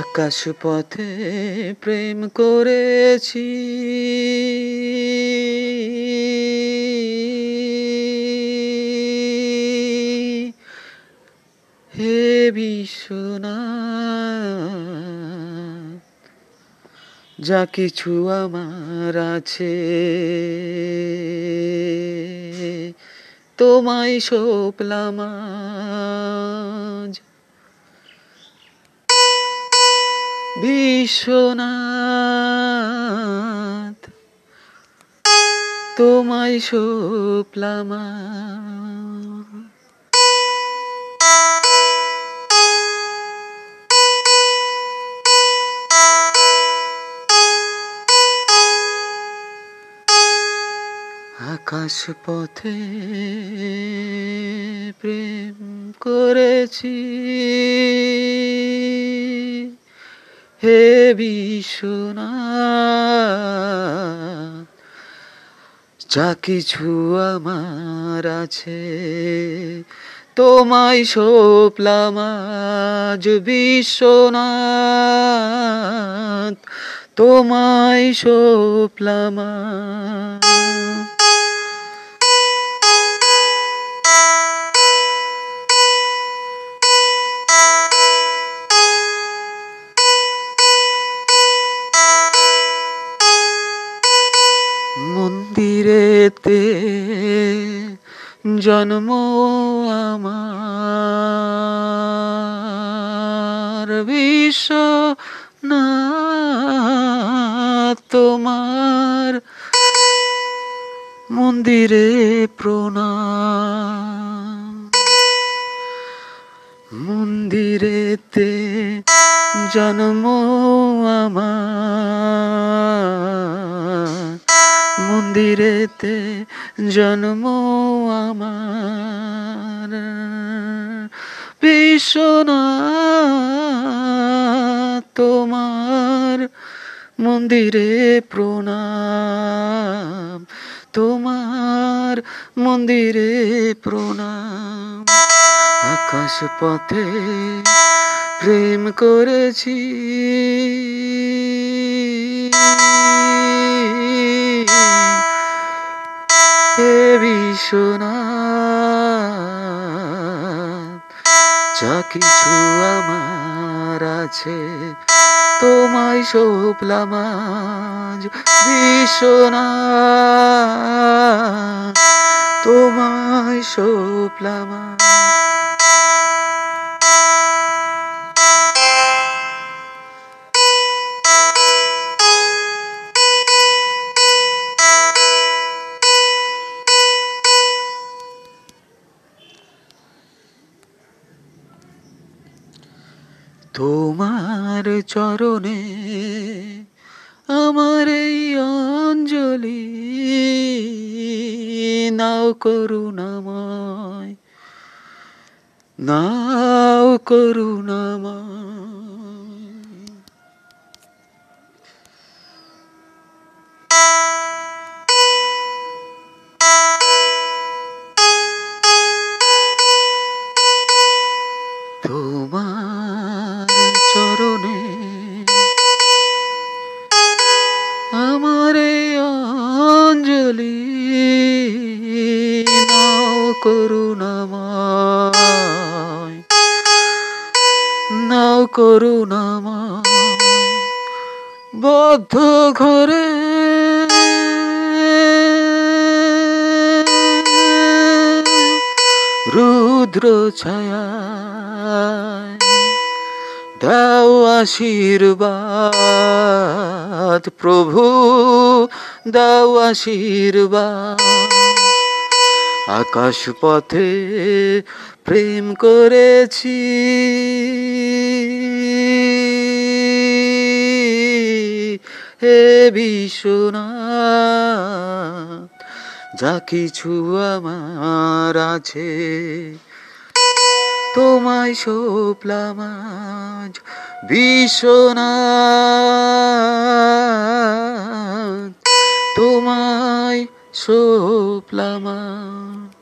আকাশ পথে প্রেম করেছি। হে বিশ্বনাথ যা কিছু আমার আছে তোমায় সোপলাম বিশ্বনাথ তোমায় সোপলাম আকাশ পথে প্রেম করেছি। হে বিশ্বনাথ যা কিছু আমার আছে তোমায় সোপলাম বিশ্বনাথ তোমায় সোপলাম মন্দিরেতে জন্ম আমার বিশ্ব না তোমার মন্দিরে প্রণাম। মন্দিরেতে জন্ম জন্ম আমার বিশ্বনাথ তোমার মন্দিরে প্রণাম তোমার মন্দিরে প্রণাম। আকাশ পথে প্রেম করেছি। যা কিছু আমার আছে তোমায় সোপলাম আজ বিশ্বনাথ তোমায় সোপলাম তোমার চরণে আমার এই অঞ্জলি নাও করুণাময় নাও করুণাময়। করুণাময় নাও করুণাময় বদ্ধ ঘরে। রুদ্র ছায়া দাও আশীর্বাদ প্রভু দাও আশীর্বাদ। আকাশ পথে প্রেম করেছি। হে বিশ্বনাথ যা কিছু আমার আছে তোমায় সোপলাম আজ বিশ্বনাথ। তোমায় আজ।